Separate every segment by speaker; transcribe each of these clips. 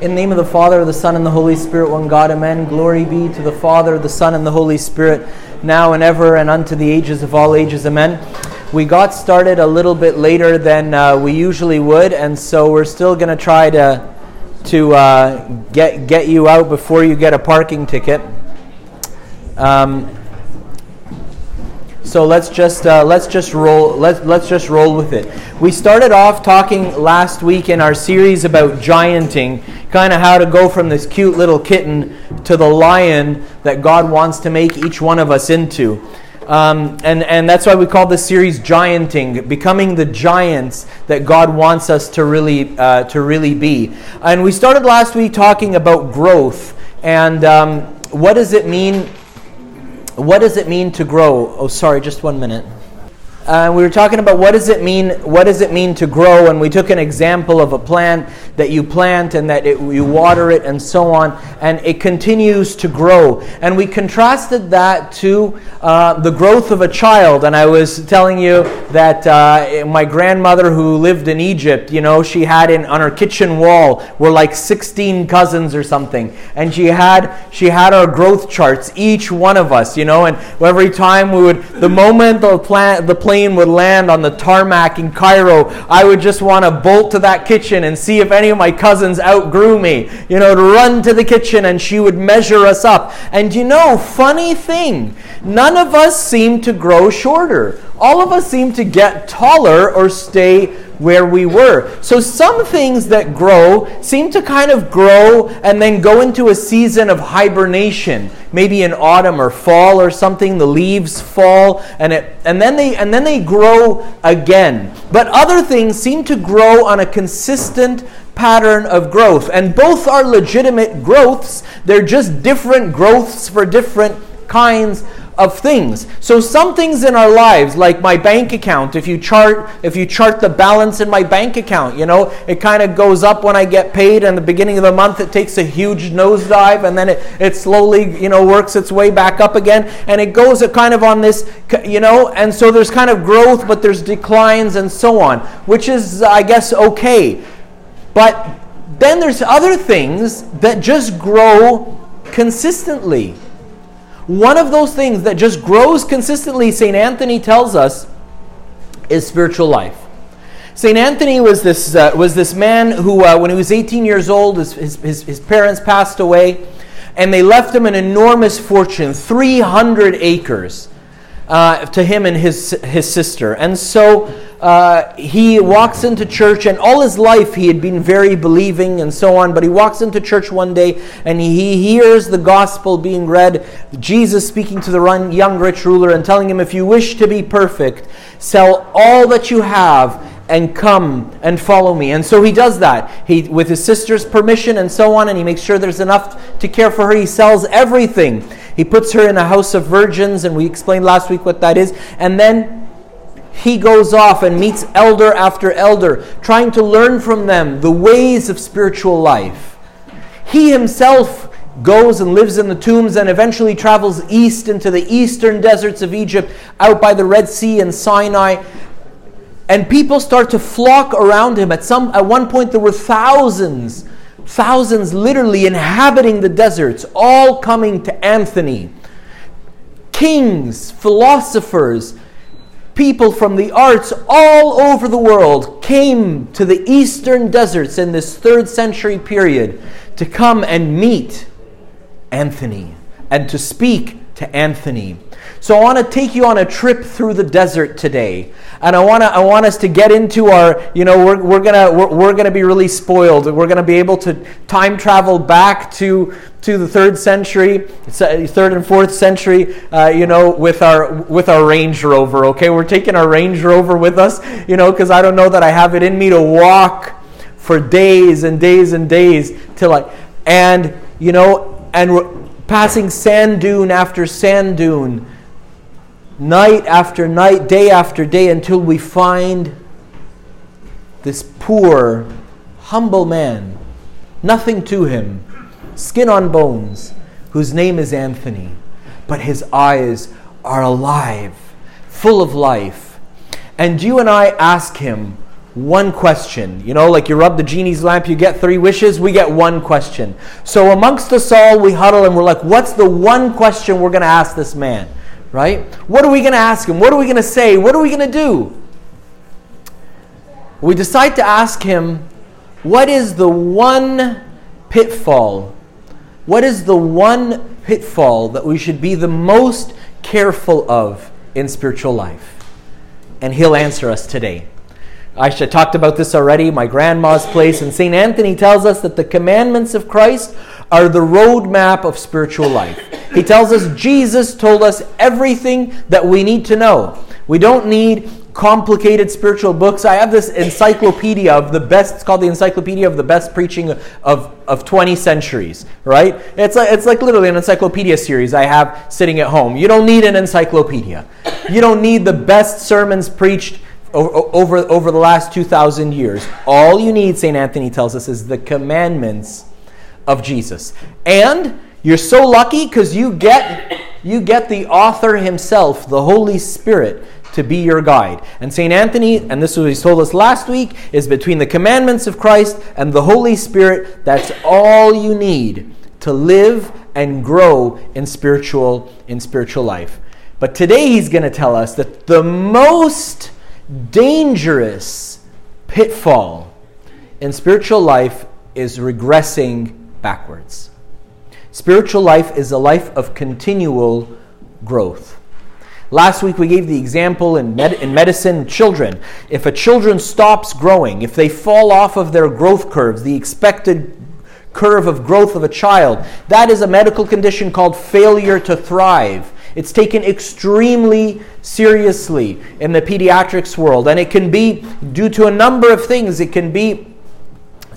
Speaker 1: In the name of the Father, the Son, and the Holy Spirit, one God, amen. Glory be to the Father, the Son, and the Holy Spirit, now and ever, and unto the ages of all ages, amen. We got started a little bit later than uh, we usually would, and so we're still going to try to to uh, get get you out before you get a parking ticket. Um, so let's just uh, let's just roll let's let's just roll with it. We started off talking last week in our series about gianting, kind of how to go from this cute little kitten to the lion that God wants to make each one of us into. Um, and, and that's why we call this series gianting, becoming the giants that God wants us to really, uh, to really be. And we started last week talking about growth and um, what does it mean what does it mean to grow? Oh, sorry, just one minute. Uh, we were talking about what does it mean what does it mean to grow and we took an example of a plant that you plant and that it, you water it and so on and it continues to grow. And we contrasted that to uh, the growth of a child. And i was telling you that uh, my grandmother who lived in egypt you know she had in on her kitchen wall were like 16 cousins or something. And she had she had our growth charts each one of us you know and every time we would the moment the plant the plane would land on the tarmac in Cairo, I would just want to bolt to that kitchen and see if any of my cousins outgrew me. You know, to run to the kitchen and she would measure us up. And you know, funny thing, none of us seem to grow shorter. All of us seem to get taller or stay where we were. So some things that grow seem to kind of grow and then go into a season of hibernation. Maybe in autumn or fall or something, the leaves fall and it and then they and then they grow again. But other things seem to grow on a consistent pattern of growth. And both are legitimate growths. They're just different growths for different kinds of things. So some things in our lives, like my bank account, if you chart if you chart the balance in my bank account, you know, it kind of goes up when I get paid, and the beginning of the month it takes a huge nosedive, and then it, it slowly, you know, works its way back up again, and it goes kind of on this, you know, and so there's kind of growth, but there's declines and so on, which is, I guess, okay. But then there's other things that just grow consistently. One of those things that just grows consistently, St. Anthony tells us, is spiritual life. St. Anthony was this, uh, was this man who, uh, when he was 18 years old, his, his, his parents passed away, and they left him an enormous fortune 300 acres uh, to him and his, his sister. And so uh, he walks into church, and all his life he had been very believing and so on. But he walks into church one day and he hears the gospel being read, Jesus speaking to the young rich ruler and telling him, If you wish to be perfect, sell all that you have and come and follow me. And so he does that. He with his sister's permission and so on and he makes sure there's enough to care for her. He sells everything. He puts her in a house of virgins and we explained last week what that is. And then he goes off and meets elder after elder, trying to learn from them the ways of spiritual life. He himself goes and lives in the tombs and eventually travels east into the eastern deserts of Egypt, out by the Red Sea and Sinai. And people start to flock around him. At some at one point there were thousands, thousands literally inhabiting the deserts, all coming to Anthony. Kings, philosophers, people from the arts all over the world came to the eastern deserts in this third century period to come and meet Anthony and to speak to Anthony. So I want to take you on a trip through the desert today. And I want to I want us to get into our, you know, we're, we're to we're, we're to be really spoiled. We're to be able to time travel back to to the third century, third and fourth century, uh, you know, with our with our Range Rover. Okay, we're taking our Range Rover with us, you know, because I don't know that I have it in me to walk for days and days and days till I, and you know, and we're passing sand dune after sand dune night after night, day after day, until we find this poor, humble man, nothing to him, skin on bones, whose name is Anthony, but his eyes are alive, full of life. And you and I ask him, one question. You know, like you rub the genie's lamp, you get three wishes, we get one question. So amongst us all, we huddle and we're like, what's the one question we're going to ask this man? Right? What are we going to ask him? What are we going to say? What are we going to do? We decide to ask him, what is the one pitfall? What is the one pitfall that we should be the most careful of in spiritual life? And he'll answer us today. Aisha talked about this already, my grandma's place. And St. Anthony tells us that the commandments of Christ are the roadmap of spiritual life. He tells us Jesus told us everything that we need to know. We don't need complicated spiritual books. I have this encyclopedia of the best, it's called the Encyclopedia of the Best Preaching of, of 20 Centuries, right? It's like, it's like literally an encyclopedia series I have sitting at home. You don't need an encyclopedia. You don't need the best sermons preached over, over the last 2,000 years. All you need, St. Anthony tells us, is the commandments of Jesus. And you're so lucky because you get, you get the author himself, the Holy Spirit, to be your guide. And St. Anthony, and this was he told us last week, is between the commandments of Christ and the Holy Spirit. That's all you need to live and grow in spiritual in spiritual life. But today he's going to tell us that the most dangerous pitfall in spiritual life is regressing backwards. Spiritual life is a life of continual growth. Last week we gave the example in, med- in medicine children. If a children stops growing, if they fall off of their growth curves, the expected curve of growth of a child, that is a medical condition called failure to thrive. It's taken extremely seriously in the pediatrics world, and it can be due to a number of things. It can be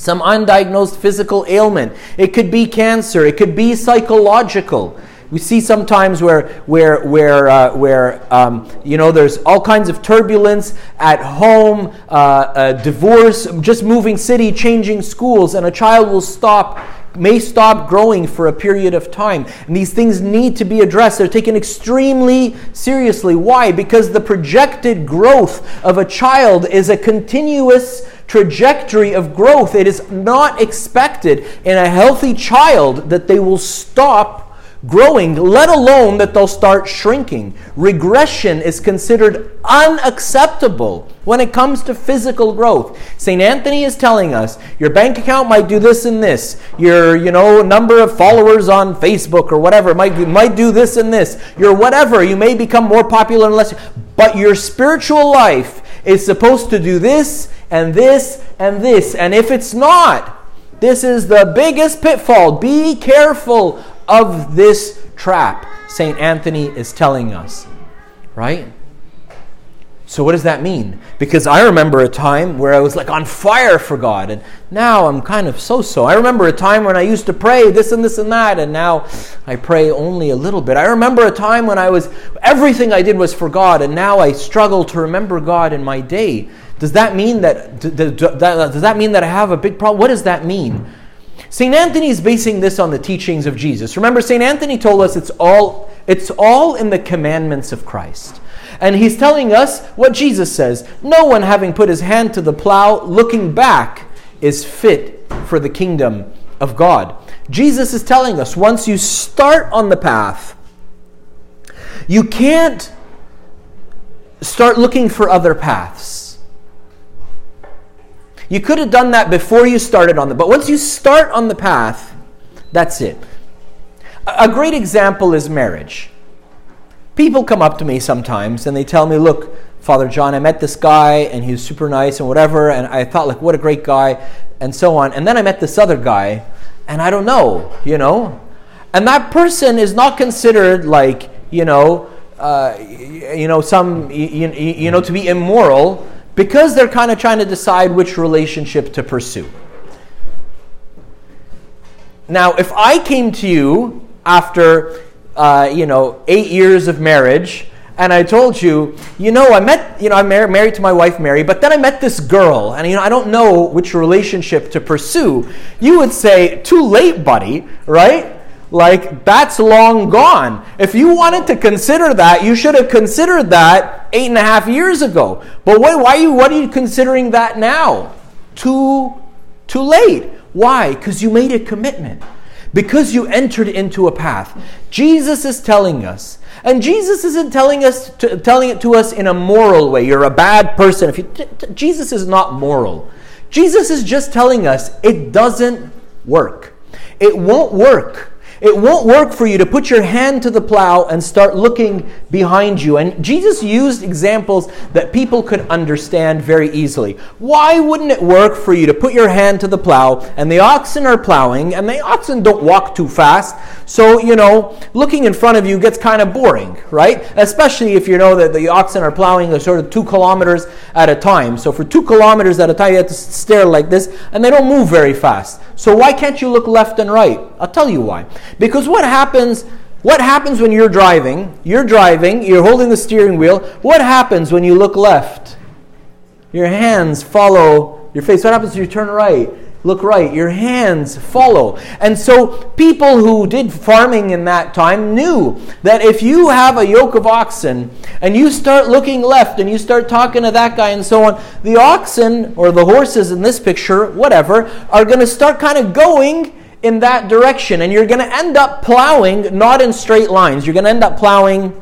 Speaker 1: some undiagnosed physical ailment, it could be cancer, it could be psychological. We see sometimes where, where, where, uh, where um, you know, there's all kinds of turbulence at home, uh, divorce, just moving city, changing schools, and a child will stop may stop growing for a period of time. And these things need to be addressed. They're taken extremely seriously. Why? Because the projected growth of a child is a continuous trajectory of growth. It is not expected in a healthy child that they will stop growing, let alone that they'll start shrinking. Regression is considered unacceptable when it comes to physical growth. St. Anthony is telling us your bank account might do this and this. Your, you know, number of followers on Facebook or whatever might, might do this and this. Your whatever, you may become more popular and unless, but your spiritual life is supposed to do this and this and this. And if it's not, this is the biggest pitfall. Be careful of this trap, St. Anthony is telling us. Right? So, what does that mean? Because I remember a time where I was like on fire for God, and now I'm kind of so so. I remember a time when I used to pray this and this and that, and now I pray only a little bit. I remember a time when I was, everything I did was for God, and now I struggle to remember God in my day. Does that mean that, does that mean that I have a big problem? What does that mean? St. Anthony is basing this on the teachings of Jesus. Remember, St. Anthony told us it's all, it's all in the commandments of Christ. And he's telling us what Jesus says No one having put his hand to the plow, looking back, is fit for the kingdom of God. Jesus is telling us once you start on the path, you can't start looking for other paths. You could have done that before you started on the but once you start on the path, that's it. A great example is marriage. People come up to me sometimes and they tell me, "Look, Father John, I met this guy and he was super nice and whatever and I thought like what a great guy and so on. And then I met this other guy and I don't know, you know? And that person is not considered like, you know, uh, you know, some, you, you know, to be immoral because they're kind of trying to decide which relationship to pursue. Now, if I came to you after, uh, you know, eight years of marriage, and I told you, you know, I met, you know, I'm mar- married to my wife Mary, but then I met this girl, and you know, I don't know which relationship to pursue. You would say, too late, buddy, right? like that's long gone. If you wanted to consider that, you should have considered that eight and a half years ago. But wait, why are you what are you considering that now? Too too late. Why? Because you made a commitment. Because you entered into a path. Jesus is telling us and Jesus isn't telling us to, telling it to us in a moral way. You're a bad person. If you, t- t- Jesus is not moral. Jesus is just telling us it doesn't work. It won't work it won't work for you to put your hand to the plow and start looking behind you. And Jesus used examples that people could understand very easily. Why wouldn't it work for you to put your hand to the plow and the oxen are plowing and the oxen don't walk too fast? So, you know, looking in front of you gets kind of boring, right? Especially if you know that the oxen are plowing a sort of two kilometers at a time. So, for two kilometers at a time, you have to stare like this and they don't move very fast. So, why can't you look left and right? I'll tell you why. Because what happens what happens when you're driving? You're driving, you're holding the steering wheel. What happens when you look left? Your hands follow your face. What happens when you turn right? look right, your hands follow. And so people who did farming in that time knew that if you have a yoke of oxen and you start looking left and you start talking to that guy and so on, the oxen or the horses in this picture, whatever, are going to start kind of going in that direction and you're going to end up plowing not in straight lines. You're going to end up plowing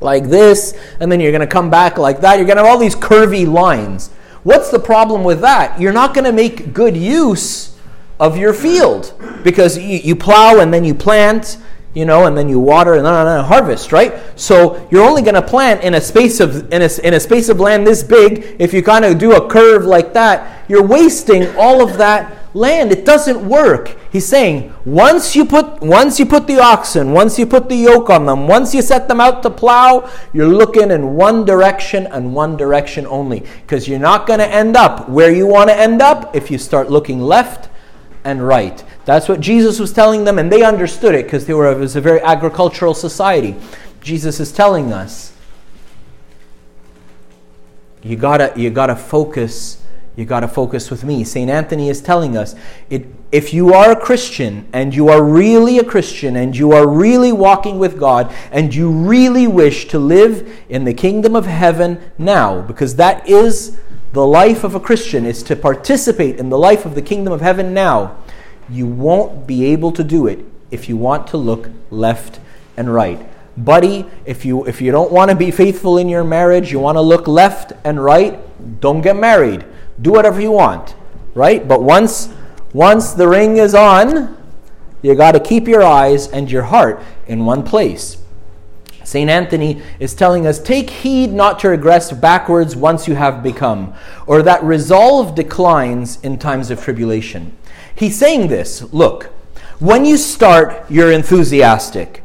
Speaker 1: like this and then you're going to come back like that. You're going to have all these curvy lines. What's the problem with that? You're not going to make good use of your field because you, you plow and then you plant, you know, and then you water and then, harvest, right? So you're only going to plant in a space of in a, in a space of land this big. If you kind of do a curve like that, you're wasting all of that land. It doesn't work. He's saying once you put once you put the oxen, once you put the yoke on them, once you set them out to plow, you're looking in one direction and one direction only because you're not going to end up where you want to end up if you start looking left and right. That's what Jesus was telling them and they understood it because they were it was a very agricultural society. Jesus is telling us you got to you got to focus you got to focus with me. St. Anthony is telling us it, if you are a Christian and you are really a Christian and you are really walking with God and you really wish to live in the kingdom of heaven now, because that is the life of a Christian, is to participate in the life of the kingdom of heaven now, you won't be able to do it if you want to look left and right. Buddy, if you, if you don't want to be faithful in your marriage, you want to look left and right, don't get married do whatever you want, right? But once once the ring is on, you got to keep your eyes and your heart in one place. St. Anthony is telling us take heed not to regress backwards once you have become, or that resolve declines in times of tribulation. He's saying this look, when you start, you're enthusiastic.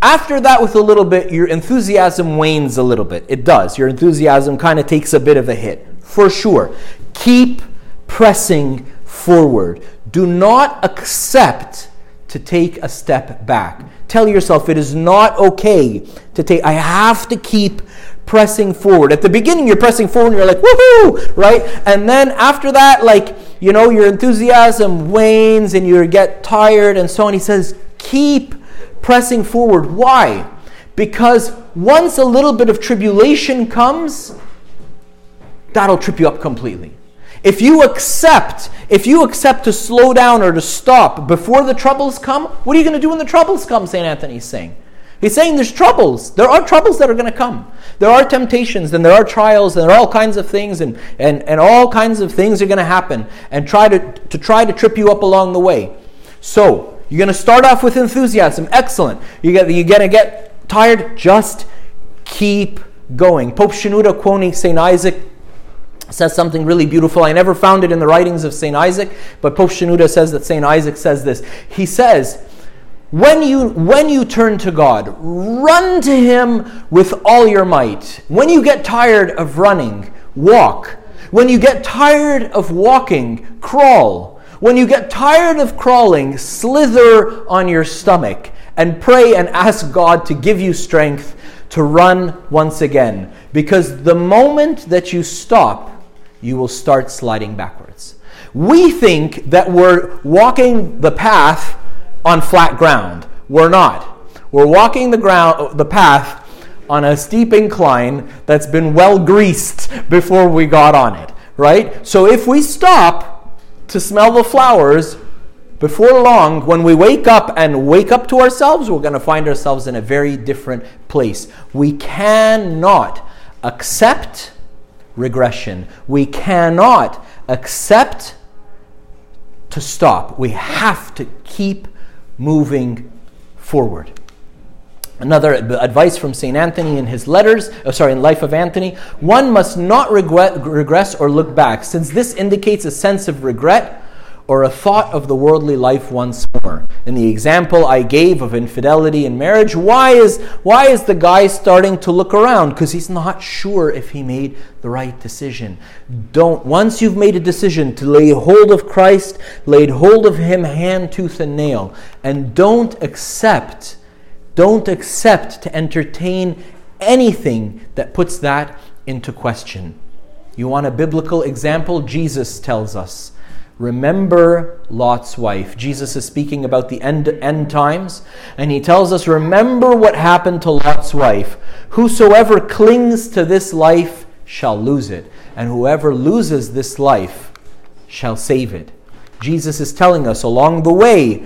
Speaker 1: After that, with a little bit, your enthusiasm wanes a little bit. It does. Your enthusiasm kind of takes a bit of a hit, for sure. Keep pressing forward. Do not accept to take a step back. Tell yourself it is not okay to take, I have to keep pressing forward. At the beginning, you're pressing forward and you're like, woohoo, right? And then after that, like, you know, your enthusiasm wanes and you get tired and so on. He says, keep pressing forward. Why? Because once a little bit of tribulation comes, that'll trip you up completely. If you accept, if you accept to slow down or to stop before the troubles come, what are you going to do when the troubles come? St. Anthony's saying. He's saying there's troubles. There are troubles that are going to come. There are temptations and there are trials and there are all kinds of things and, and, and all kinds of things are going to happen and try to, to try to trip you up along the way. So you're going to start off with enthusiasm. Excellent. You get, you're going to get tired. Just keep going. Pope Shenouda quoting St. Isaac says something really beautiful. I never found it in the writings of St. Isaac, but Pope Shenouda says that St. Isaac says this. He says, when you, when you turn to God, run to Him with all your might. When you get tired of running, walk. When you get tired of walking, crawl. When you get tired of crawling, slither on your stomach and pray and ask God to give you strength to run once again. Because the moment that you stop, you will start sliding backwards. We think that we're walking the path on flat ground. We're not. We're walking the ground, the path on a steep incline that's been well greased before we got on it, right? So if we stop to smell the flowers, before long, when we wake up and wake up to ourselves, we're going to find ourselves in a very different place. We cannot accept regression. We cannot accept to stop. We have to keep moving forward. Another advice from St. Anthony in his letters, oh, sorry, in Life of Anthony one must not regret, regress or look back, since this indicates a sense of regret or a thought of the worldly life once more. In the example I gave of infidelity in marriage, why is, why is the guy starting to look around? Because he's not sure if he made the right decision. Don't, once you've made a decision to lay hold of Christ, laid hold of him hand, tooth, and nail, and don't accept don't accept to entertain anything that puts that into question. You want a biblical example? Jesus tells us. Remember Lot's wife. Jesus is speaking about the end, end times, and he tells us, Remember what happened to Lot's wife. Whosoever clings to this life shall lose it, and whoever loses this life shall save it. Jesus is telling us along the way,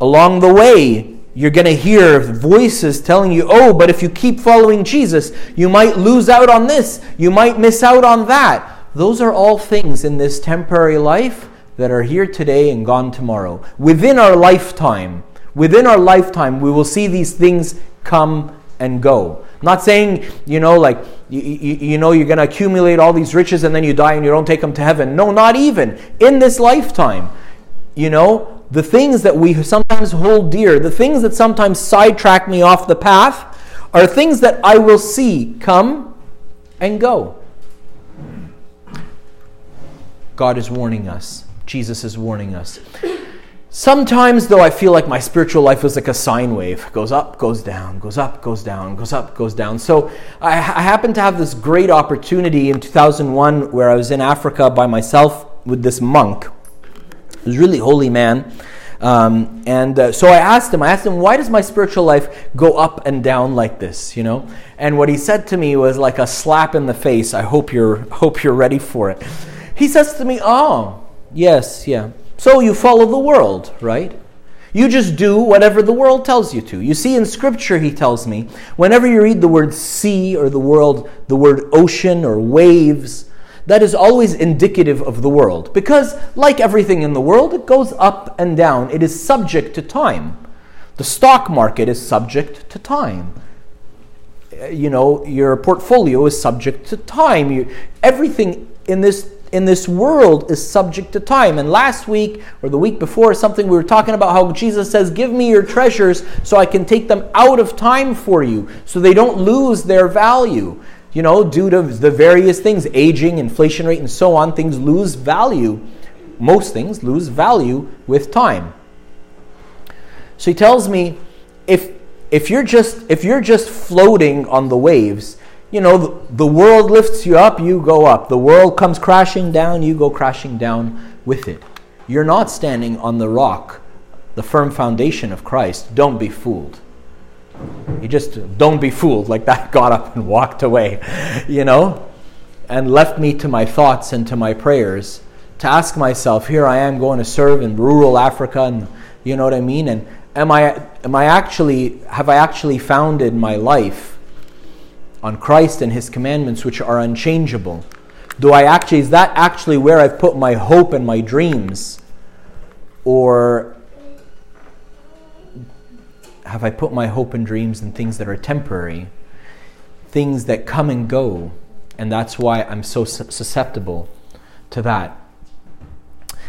Speaker 1: along the way, you're going to hear voices telling you, oh, but if you keep following Jesus, you might lose out on this, you might miss out on that. Those are all things in this temporary life that are here today and gone tomorrow. Within our lifetime, within our lifetime, we will see these things come and go. Not saying, you know, like, you, you, you know, you're going to accumulate all these riches and then you die and you don't take them to heaven. No, not even. In this lifetime, you know, the things that we sometimes hold dear, the things that sometimes sidetrack me off the path, are things that I will see come and go. God is warning us. Jesus is warning us. Sometimes, though, I feel like my spiritual life is like a sine wave goes up, goes down, goes up, goes down, goes up, goes down. So I, I happened to have this great opportunity in 2001 where I was in Africa by myself with this monk he was really holy man. Um, and uh, so I asked him, I asked him, why does my spiritual life go up and down like this, you know? And what he said to me was like a slap in the face. I hope you're, hope you're ready for it. He says to me, oh, yes, yeah. So you follow the world, right? You just do whatever the world tells you to. You see, in Scripture, he tells me, whenever you read the word sea or the world, the word ocean or waves, that is always indicative of the world. Because, like everything in the world, it goes up and down. It is subject to time. The stock market is subject to time. You know, your portfolio is subject to time. You, everything in this in this world is subject to time. And last week or the week before, something we were talking about how Jesus says, Give me your treasures so I can take them out of time for you, so they don't lose their value you know, due to the various things, aging, inflation rate, and so on, things lose value. Most things lose value with time. So he tells me, if if you're just if you're just floating on the waves, you know, the, world lifts you up, you go up. The world comes crashing down, you go crashing down with it. You're not standing on the rock, the firm foundation of Christ. Don't be fooled. You just don't be fooled like that got up and walked away, you know, and left me to my thoughts and to my prayers to ask myself, here I am going to serve in rural Africa and you know what I mean? And am I am I actually have I actually founded my life on Christ and his commandments which are unchangeable? Do I actually is that actually where I've put my hope and my dreams? Or have I put my hope and dreams in things that are temporary, things that come and go, and that's why I'm so susceptible to that.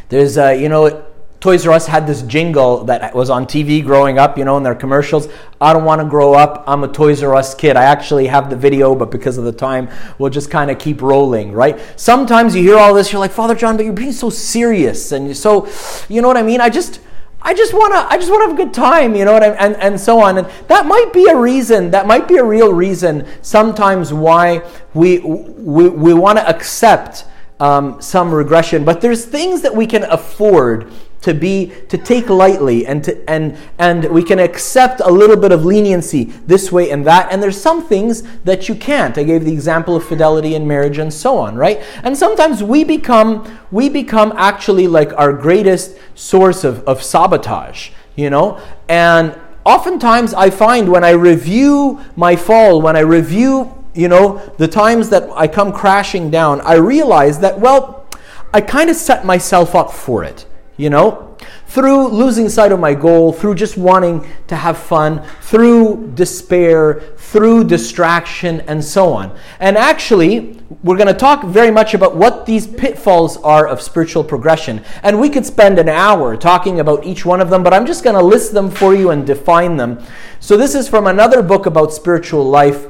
Speaker 1: There's, uh, you know, Toys R Us had this jingle that was on TV growing up, you know, in their commercials. I don't want to grow up. I'm a Toys R Us kid. I actually have the video, but because of the time, we'll just kind of keep rolling, right? Sometimes you hear all this, you're like, Father John, but you're being so serious and so, you know what I mean? I just, I just want to I just want to have a good time, you know what I mean? and and so on. And that might be a reason, that might be a real reason sometimes why we we, we want to accept um, some regression. But there's things that we can afford to be to take lightly and to and and we can accept a little bit of leniency this way and that. And there's some things that you can't. I gave the example of fidelity in marriage and so on right? And sometimes we become we become actually like our greatest source of, of sabotage you know? And oftentimes i find when i review my fall when i review you know the times that i come crashing down i realize that well i kind of set myself up for it you know, through losing sight of my goal, through just wanting to have fun, through despair, through distraction, and so on. And actually, we're going to talk very much about what these pitfalls are of spiritual progression. And we could spend an hour talking about each one of them, but I'm just going to list them for you and define them. So, this is from another book about spiritual life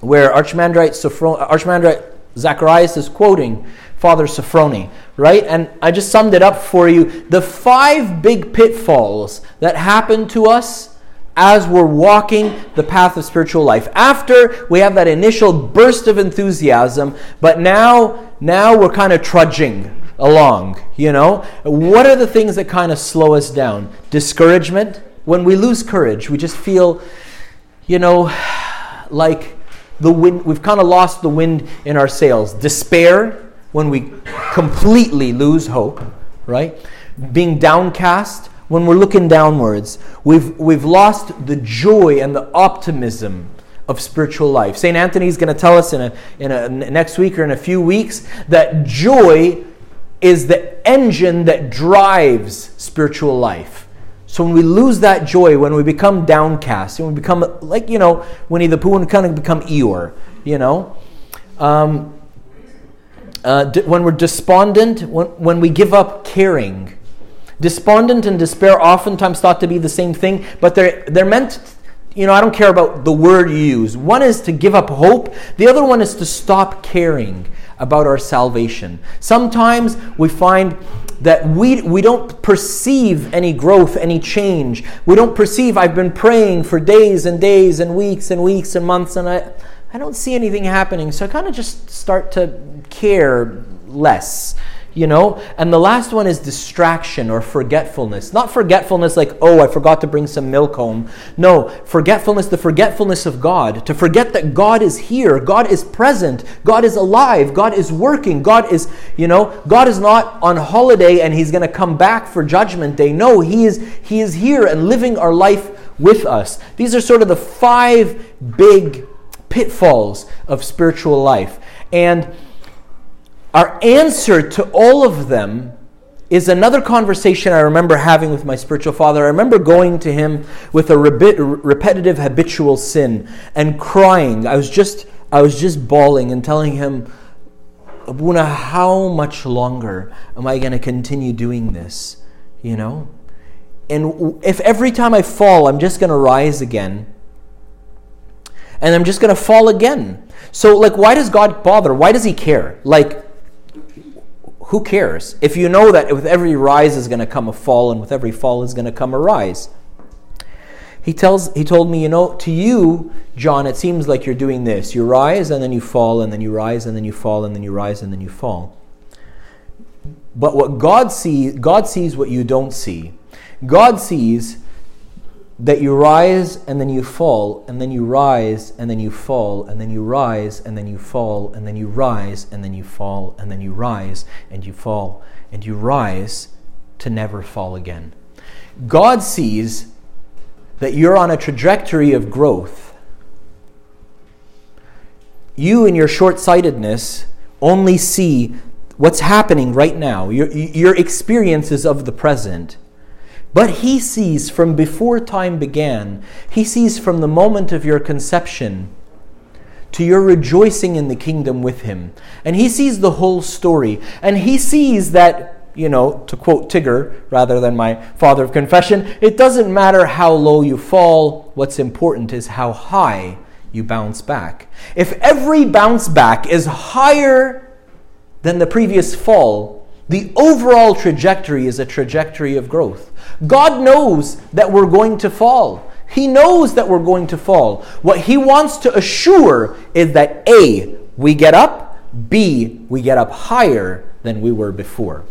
Speaker 1: where Archimandrite, Archimandrite Zacharias is quoting Father Sophrony, right? And I just summed it up for you. The five big pitfalls that happen to us as we're walking the path of spiritual life. After we have that initial burst of enthusiasm, but now now we're kind of trudging along, you know? What are the things that kind of slow us down? Discouragement. When we lose courage, we just feel you know like the wind we've kind of lost the wind in our sails. Despair, when we completely lose hope, right? Being downcast, when we're looking downwards, we've, we've lost the joy and the optimism of spiritual life. St. Anthony is going to tell us in a, in a next week or in a few weeks that joy is the engine that drives spiritual life. So when we lose that joy, when we become downcast, and we become like, you know, Winnie the Pooh and kind of become Eeyore, you know, um, uh, when we're despondent, when, when we give up caring. Despondent and despair oftentimes thought to be the same thing, but they're, they're meant, you know, I don't care about the word you use. One is to give up hope, the other one is to stop caring about our salvation. Sometimes we find that we, we don't perceive any growth, any change. We don't perceive, I've been praying for days and days and weeks and weeks and months, and I, I don't see anything happening. So I kind of just start to care less, you know? And the last one is distraction or forgetfulness. Not forgetfulness like, oh, I forgot to bring some milk home. No, forgetfulness, the forgetfulness of God. To forget that God is here, God is present, God is alive, God is working, God is, you know, God is not on holiday and he's going to come back for judgment day. No, he is he is here and living our life with us. These are sort of the five big pitfalls of spiritual life. And our answer to all of them is another conversation I remember having with my spiritual father. I remember going to him with a repetitive habitual sin and crying. I was just I was just bawling and telling him, Abuna, how much longer am I going to continue doing this? You know? And if every time I fall, I'm just going to rise again, and I'm just going to fall again. So, like, why does God bother? Why does He care? Like, who cares? If you know that with every rise is going to come a fall, and with every fall is going to come a rise. He tells he told me, you know, to you, John, it seems like you're doing this. You rise and then you fall, and then you rise and then you fall, and then you rise and then you fall. But what God sees, God sees what you don't see. God sees that you rise and then you fall, and then you rise and then you fall, and then you rise and then you fall, and then you rise and then you fall, and then you rise and you fall, and you rise to never fall again. God sees that you're on a trajectory of growth. You, in your short sightedness, only see what's happening right now, your, your experiences of the present. But he sees from before time began, he sees from the moment of your conception to your rejoicing in the kingdom with him. And he sees the whole story. And he sees that, you know, to quote Tigger rather than my father of confession, it doesn't matter how low you fall, what's important is how high you bounce back. If every bounce back is higher than the previous fall, the overall trajectory is a trajectory of growth. God knows that we're going to fall. He knows that we're going to fall. What He wants to assure is that A, we get up, B, we get up higher than we were before.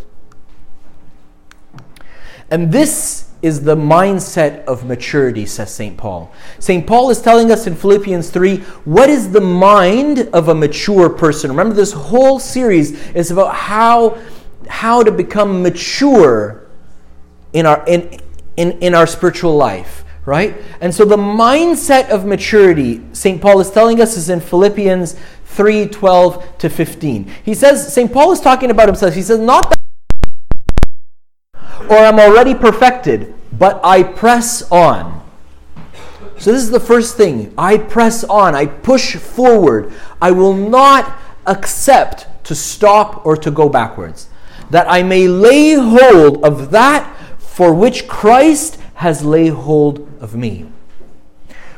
Speaker 1: And this is the mindset of maturity, says St. Paul. St. Paul is telling us in Philippians 3 what is the mind of a mature person. Remember, this whole series is about how, how to become mature in our, in, in, in our spiritual life, right? And so the mindset of maturity, St. Paul is telling us, is in Philippians 3 12 to 15. He says, St. Paul is talking about himself. He says, Not that or I'm already perfected, but I press on. So, this is the first thing. I press on. I push forward. I will not accept to stop or to go backwards. That I may lay hold of that for which Christ has laid hold of me.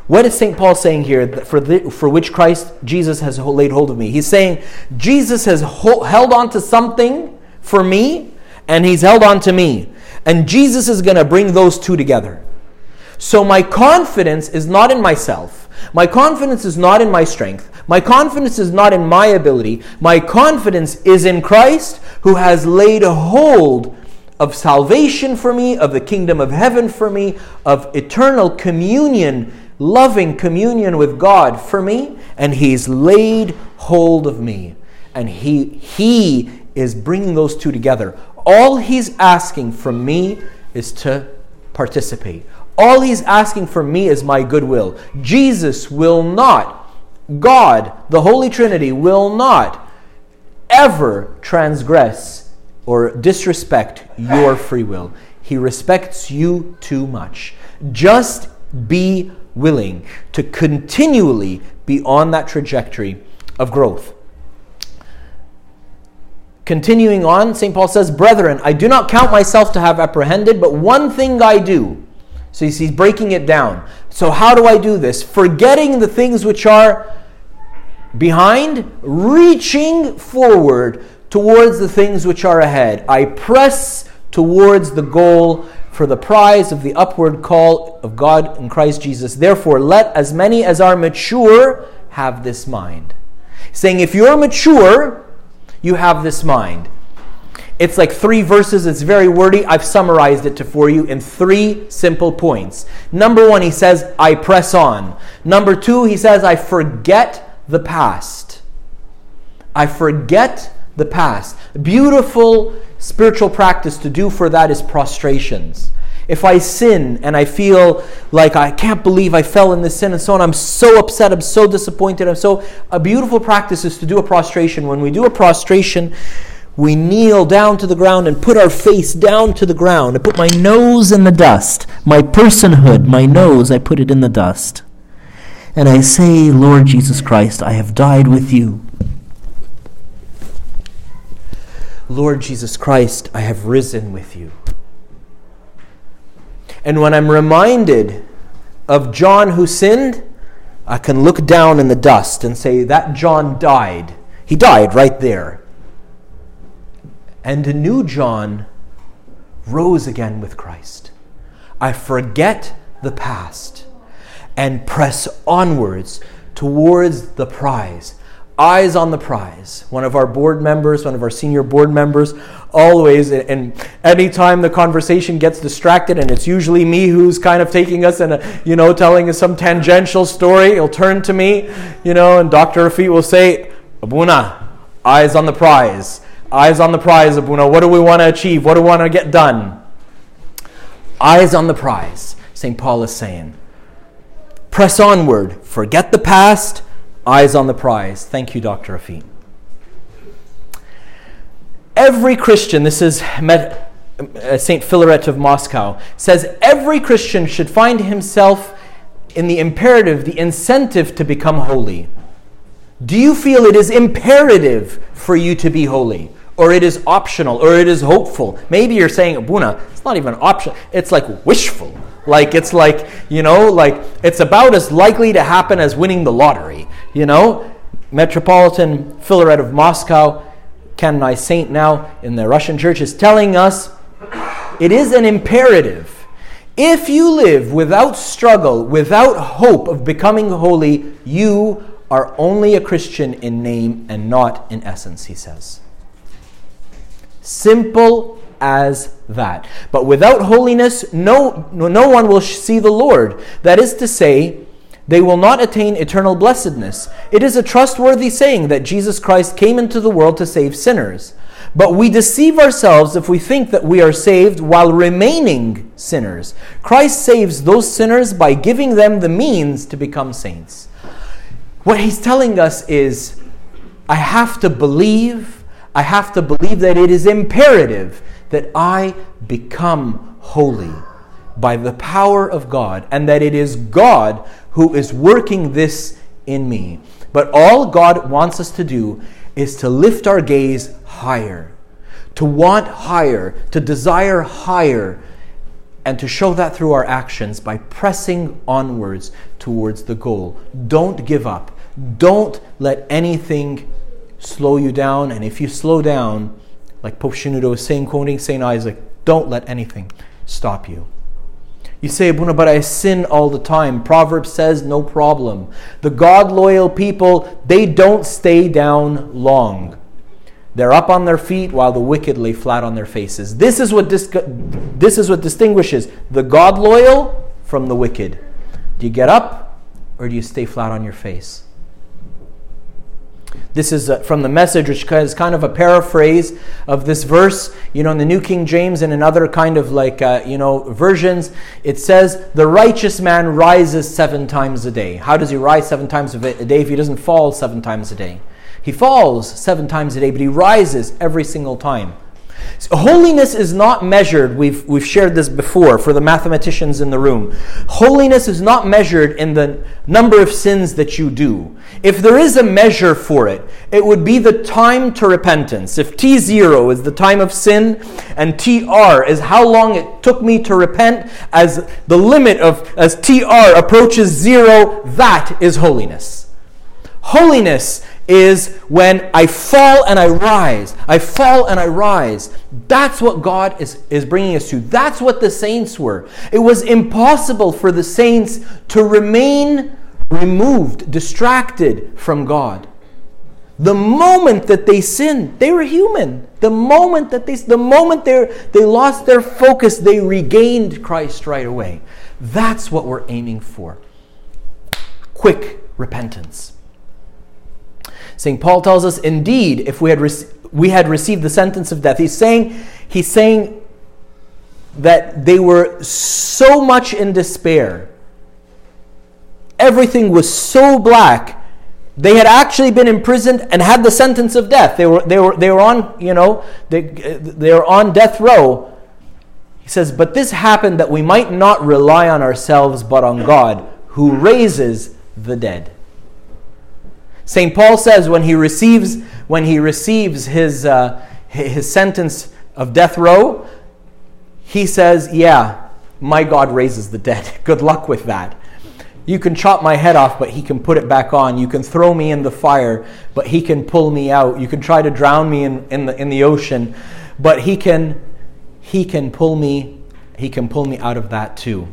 Speaker 1: What is St. Paul saying here for, the, for which Christ, Jesus has laid hold of me? He's saying Jesus has ho- held on to something for me, and he's held on to me. And Jesus is going to bring those two together. So my confidence is not in myself. My confidence is not in my strength. My confidence is not in my ability. My confidence is in Christ who has laid a hold of salvation for me, of the kingdom of heaven for me, of eternal communion, loving communion with God for me, and he's laid hold of me. And he he is bringing those two together. All he's asking from me is to participate. All he's asking from me is my goodwill. Jesus will not, God, the Holy Trinity, will not ever transgress or disrespect your free will. He respects you too much. Just be willing to continually be on that trajectory of growth. Continuing on, St. Paul says, Brethren, I do not count myself to have apprehended, but one thing I do. So he's breaking it down. So, how do I do this? Forgetting the things which are behind, reaching forward towards the things which are ahead. I press towards the goal for the prize of the upward call of God in Christ Jesus. Therefore, let as many as are mature have this mind. Saying, if you're mature, you have this mind. It's like three verses, it's very wordy. I've summarized it to, for you in three simple points. Number one, he says, I press on. Number two, he says, I forget the past. I forget the past. Beautiful spiritual practice to do for that is prostrations. If I sin and I feel like I can't believe I fell in this sin and so on, I'm so upset, I'm so disappointed, I'm so. A beautiful practice is to do a prostration. When we do a prostration, we kneel down to the ground and put our face down to the ground. I put my nose in the dust. My personhood, my nose, I put it in the dust. And I say, Lord Jesus Christ, I have died with you. Lord Jesus Christ, I have risen with you. And when I'm reminded of John who sinned, I can look down in the dust and say, That John died. He died right there. And a new John rose again with Christ. I forget the past and press onwards towards the prize eyes on the prize. One of our board members, one of our senior board members, always, and anytime the conversation gets distracted, and it's usually me who's kind of taking us and, uh, you know, telling us some tangential story, he'll turn to me, you know, and Dr. Rafit will say, Abuna, eyes on the prize. Eyes on the prize, Abuna. What do we want to achieve? What do we want to get done? Eyes on the prize, St. Paul is saying. Press onward. Forget the past Eyes on the prize. Thank you, Dr. Rafit. Every Christian, this is uh, St. Philaret of Moscow, says every Christian should find himself in the imperative, the incentive to become holy. Do you feel it is imperative for you to be holy? Or it is optional, or it is hopeful? Maybe you're saying, Buna, it's not even optional, it's like wishful. Like it's like, you know, like it's about as likely to happen as winning the lottery. You know, Metropolitan Philaret of Moscow, canonized saint now in the Russian church, is telling us it is an imperative. If you live without struggle, without hope of becoming holy, you are only a Christian in name and not in essence, he says. Simple as that. But without holiness, no, no one will see the Lord. That is to say, they will not attain eternal blessedness. It is a trustworthy saying that Jesus Christ came into the world to save sinners. But we deceive ourselves if we think that we are saved while remaining sinners. Christ saves those sinners by giving them the means to become saints. What he's telling us is I have to believe, I have to believe that it is imperative that I become holy by the power of God and that it is God who is working this in me. But all God wants us to do is to lift our gaze higher, to want higher, to desire higher, and to show that through our actions by pressing onwards towards the goal. Don't give up. Don't let anything slow you down. And if you slow down, like Pope Shenouda was saying, quoting St. Isaac, don't let anything stop you. You say, Abuna, but I sin all the time. Proverbs says, no problem. The God loyal people, they don't stay down long. They're up on their feet while the wicked lay flat on their faces. This is what, dis- this is what distinguishes the God loyal from the wicked. Do you get up or do you stay flat on your face? This is uh, from the message, which is kind of a paraphrase of this verse. You know, in the New King James and in other kind of like, uh, you know, versions, it says, The righteous man rises seven times a day. How does he rise seven times a day if he doesn't fall seven times a day? He falls seven times a day, but he rises every single time. Holiness is not measured, we've, we've shared this before for the mathematicians in the room. Holiness is not measured in the number of sins that you do. If there is a measure for it, it would be the time to repentance. If T0 is the time of sin and TR is how long it took me to repent, as the limit of, as TR approaches zero, that is holiness. Holiness is when I fall and I rise. I fall and I rise. That's what God is, is bringing us to. That's what the saints were. It was impossible for the saints to remain removed, distracted from God. The moment that they sinned, they were human. The moment that they, the moment they, they lost their focus, they regained Christ right away. That's what we're aiming for. Quick repentance. St. Paul tells us, indeed, if we had, re- we had received the sentence of death, he's saying, he's saying that they were so much in despair. Everything was so black. They had actually been imprisoned and had the sentence of death. They were, they were, they were on, you know, they, they were on death row. He says, but this happened that we might not rely on ourselves, but on God, who raises the dead. St. Paul says when he receives, when he receives his, uh, his sentence of death row, he says, Yeah, my God raises the dead. Good luck with that. You can chop my head off, but he can put it back on. You can throw me in the fire, but he can pull me out. You can try to drown me in, in, the, in the ocean, but he can, he can pull me, he can pull me out of that too.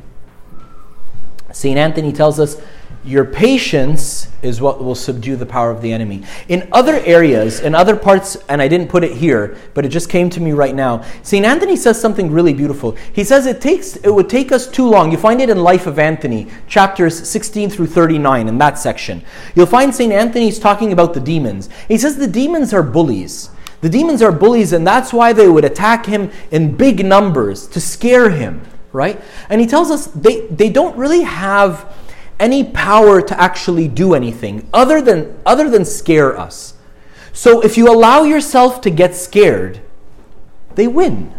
Speaker 1: St. Anthony tells us your patience is what will subdue the power of the enemy. In other areas, in other parts, and I didn't put it here, but it just came to me right now. St. Anthony says something really beautiful. He says it takes it would take us too long. You find it in Life of Anthony, chapters 16 through 39 in that section. You'll find St. Anthony's talking about the demons. He says the demons are bullies. The demons are bullies, and that's why they would attack him in big numbers to scare him, right? And he tells us they, they don't really have any power to actually do anything other than, other than scare us. So if you allow yourself to get scared, they win.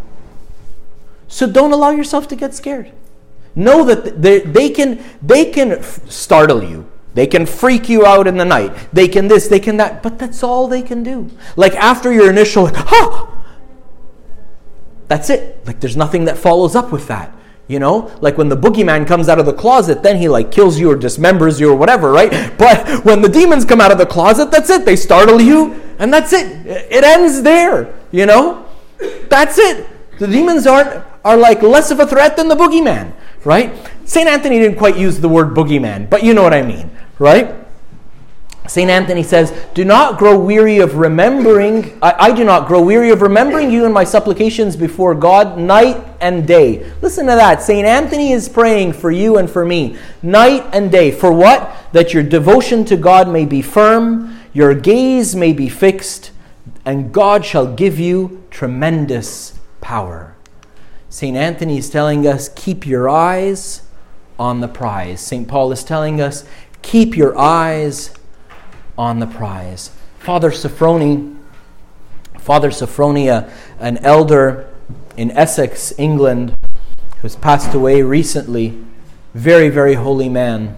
Speaker 1: So don't allow yourself to get scared. Know that they, they can, they can startle you. They can freak you out in the night. They can this, they can that, but that's all they can do. Like after your initial, like, ha! That's it. Like there's nothing that follows up with that. You know, like when the boogeyman comes out of the closet, then he like kills you or dismembers you or whatever, right? But when the demons come out of the closet, that's it. They startle you, and that's it. It ends there. You know, that's it. The demons aren't are like less of a threat than the boogeyman, right? Saint Anthony didn't quite use the word boogeyman, but you know what I mean, right? St. Anthony says, Do not grow weary of remembering, I, I, do not grow weary of remembering you in my supplications before God night and day. Listen to that. St. Anthony is praying for you and for me, night and day. For what? That your devotion to God may be firm, your gaze may be fixed, and God shall give you tremendous power. St. Anthony is telling us, Keep your eyes on the prize. St. Paul is telling us, Keep your eyes on the prize. Father Sophrony, Father Sophronia, an elder in Essex, England, who's passed away recently, very, very holy man,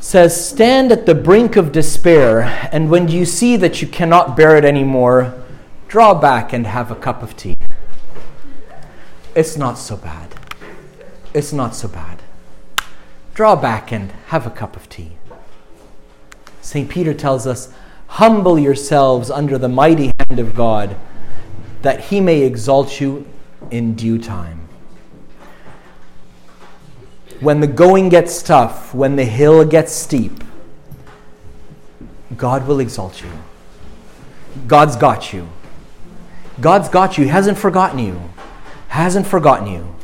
Speaker 1: says, Stand at the brink of despair, and when you see that you cannot bear it anymore, draw back and have a cup of tea. It's not so bad. It's not so bad. Draw back and have a cup of tea. St. Peter tells us, Humble yourselves under the mighty hand of God, that he may exalt you in due time. When the going gets tough, when the hill gets steep, God will exalt you. God's got you. God's got you. He hasn't forgotten you. Hasn't forgotten you.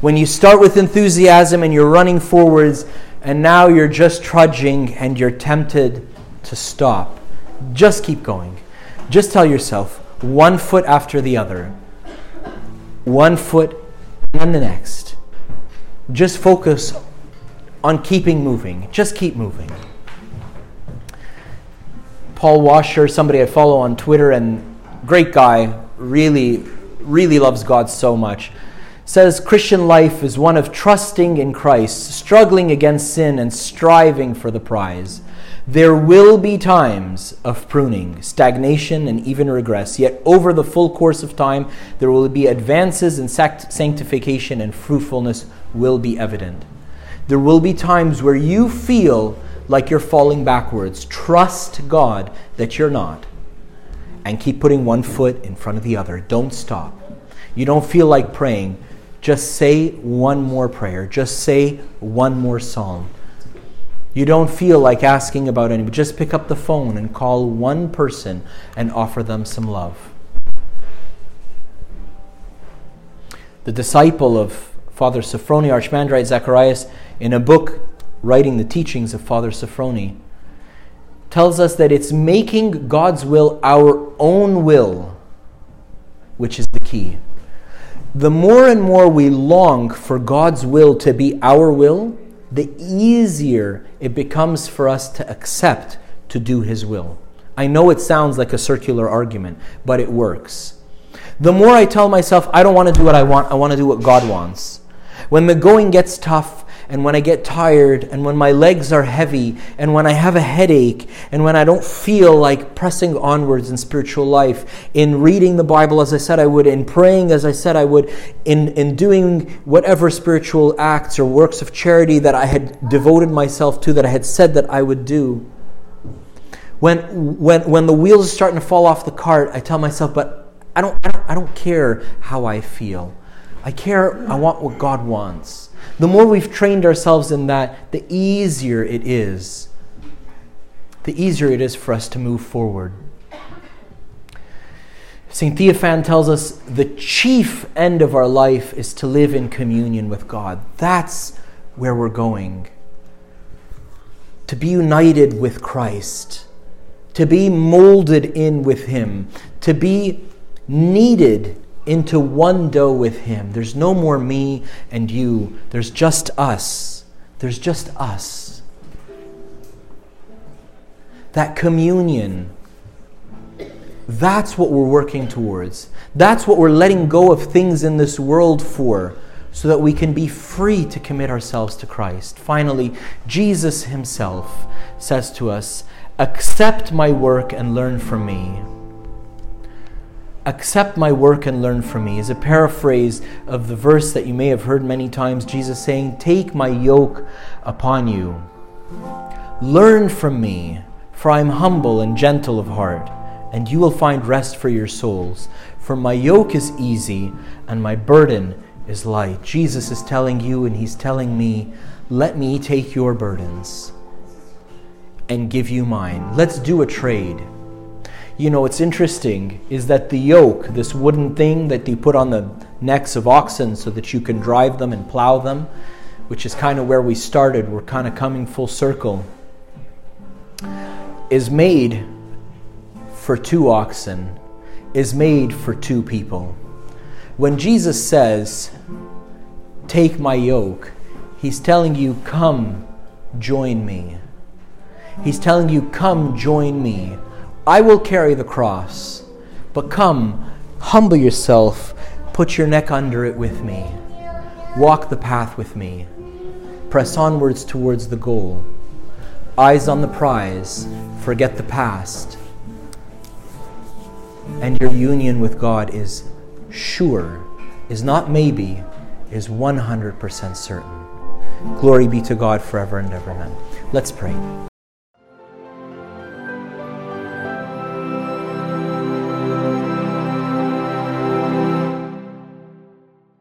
Speaker 1: When you start with enthusiasm and you're running forwards, and now you're just trudging and you're tempted to stop. Just keep going. Just tell yourself, one foot after the other, one foot and the next. Just focus on keeping moving. Just keep moving. Paul Washer, somebody I follow on Twitter, and great guy, really, really loves God so much says Christian life is one of trusting in Christ, struggling against sin, and striving for the prize. There will be times of pruning, stagnation, and even regress, yet over the full course of time, there will be advances in sanctification and fruitfulness will be evident. There will be times where you feel like you're falling backwards. Trust God that you're not. And keep putting one foot in front of the other. Don't stop. You don't feel like praying just say one more prayer. Just say one more psalm. You don't feel like asking about anybody. Just pick up the phone and call one person and offer them some love. The disciple of Father Sophrony, Archimandrite Zacharias, in a book writing the teachings of Father Sophrony, tells us that it's making God's will our own will, which is the key the more and more we long for God's will to be our will, the easier it becomes for us to accept to do His will. I know it sounds like a circular argument, but it works. The more I tell myself, I don't want to do what I want, I want to do what God wants. When the going gets tough, and when I get tired, and when my legs are heavy, and when I have a headache, and when I don't feel like pressing onwards in spiritual life, in reading the Bible as I said I would, in praying as I said I would, in, in doing whatever spiritual acts or works of charity that I had devoted myself to, that I had said that I would do. When, when, when the wheels are starting to fall off the cart, I tell myself, but I don't, I don't, I don't care how I feel. I care, I want what God wants. The more we've trained ourselves in that, the easier it is. The easier it is for us to move forward. St. Theophan tells us the chief end of our life is to live in communion with God. That's where we're going. To be united with Christ, to be molded in with Him, to be kneaded into one dough with Him. There's no more me and you, there's just us. There's just us. That communion, that's what we're working towards. That's what we're letting go of things in this world for, so that we can be free to commit ourselves to Christ. Finally, Jesus Himself says to us, Accept my work and learn from me accept my work and learn from me is a paraphrase of the verse that you may have heard many times Jesus saying, Take my yoke upon you. Learn from me, for I am humble and gentle of heart, and you will find rest for your souls. For my yoke is easy and my burden is light. Jesus is telling you and he's telling me, Let me take your burdens. and give you mine. Let's do a trade. You know, what's interesting is that the yoke, this wooden thing that you put on the necks of oxen so that you can drive them and plow them, which is kind of where we started, we're kind of coming full circle, is made for two oxen, is made for two people. When Jesus says, Take my yoke, he's telling you, Come, join me. He's telling you, Come, join me. I will carry the cross, but come, humble yourself, put your neck under it with me. Walk the path with me. Press onwards towards the goal. Eyes on the prize, forget the past. And your union with God is sure, is not maybe, is 100% certain. Glory be to God forever and ever. Amen. Let's pray.